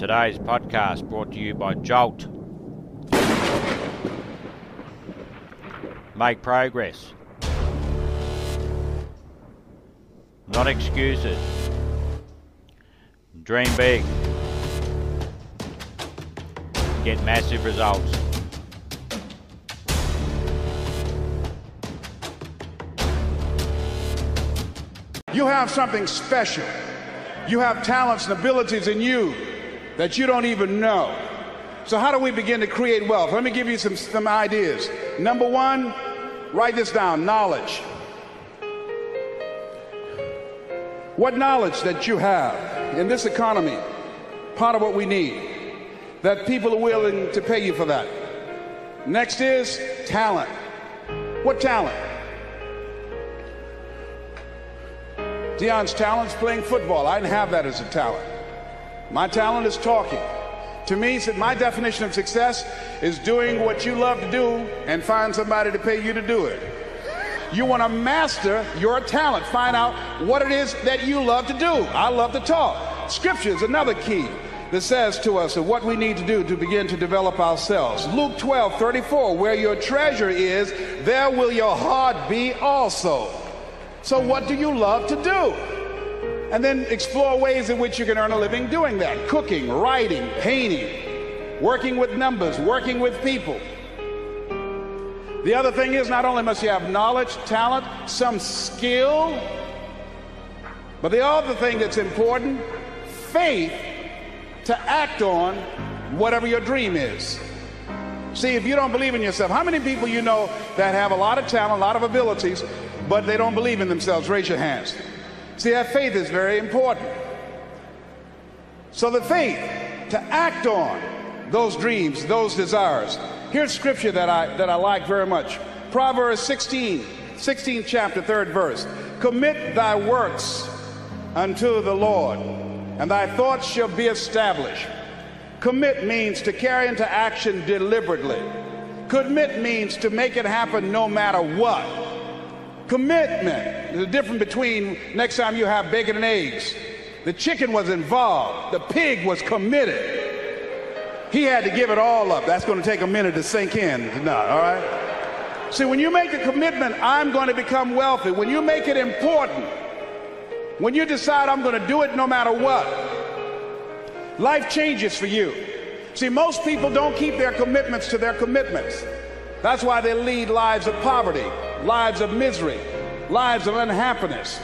Today's podcast brought to you by Jolt. Make progress. Not excuses. Dream big. Get massive results. You have something special. You have talents and abilities in you that you don't even know. So, how do we begin to create wealth? Let me give you some, some ideas. Number one, write this down knowledge. What knowledge that you have in this economy, part of what we need, that people are willing to pay you for that. Next is talent. What talent? Dion's talent is playing football. I didn't have that as a talent. My talent is talking. To me, my definition of success is doing what you love to do and find somebody to pay you to do it. You want to master your talent. Find out what it is that you love to do. I love to talk. Scripture is another key that says to us of what we need to do to begin to develop ourselves. Luke 12, 34, where your treasure is, there will your heart be also. So, what do you love to do? And then explore ways in which you can earn a living doing that cooking, writing, painting, working with numbers, working with people. The other thing is, not only must you have knowledge, talent, some skill, but the other thing that's important faith to act on whatever your dream is. See, if you don't believe in yourself, how many people you know that have a lot of talent, a lot of abilities, but they don't believe in themselves? Raise your hands. See, that faith is very important. So the faith to act on those dreams, those desires. Here's scripture that I that I like very much. Proverbs 16, 16 chapter, third verse. Commit thy works unto the Lord, and thy thoughts shall be established. Commit means to carry into action deliberately. Commit means to make it happen no matter what. Commitment. A difference between next time you have bacon and eggs. The chicken was involved, the pig was committed. He had to give it all up. That's going to take a minute to sink in. No, all right? See, when you make a commitment, I'm going to become wealthy, when you make it important, when you decide I'm going to do it no matter what, life changes for you. See, most people don't keep their commitments to their commitments. That's why they lead lives of poverty, lives of misery, lives of unhappiness.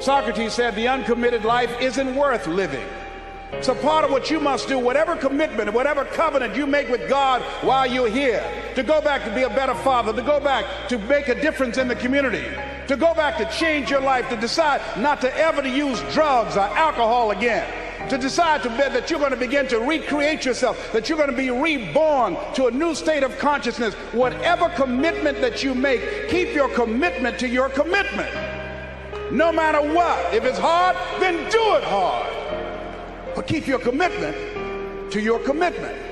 Socrates said the uncommitted life isn't worth living. So part of what you must do, whatever commitment, whatever covenant you make with God while you're here, to go back to be a better father, to go back to make a difference in the community, to go back to change your life, to decide not to ever to use drugs or alcohol again, to decide to bet that you're going to begin to recreate yourself, that you're going to be reborn to a new state of consciousness. Whatever commitment that you make, keep your commitment to your commitment. No matter what. If it's hard, then do it hard. But keep your commitment to your commitment.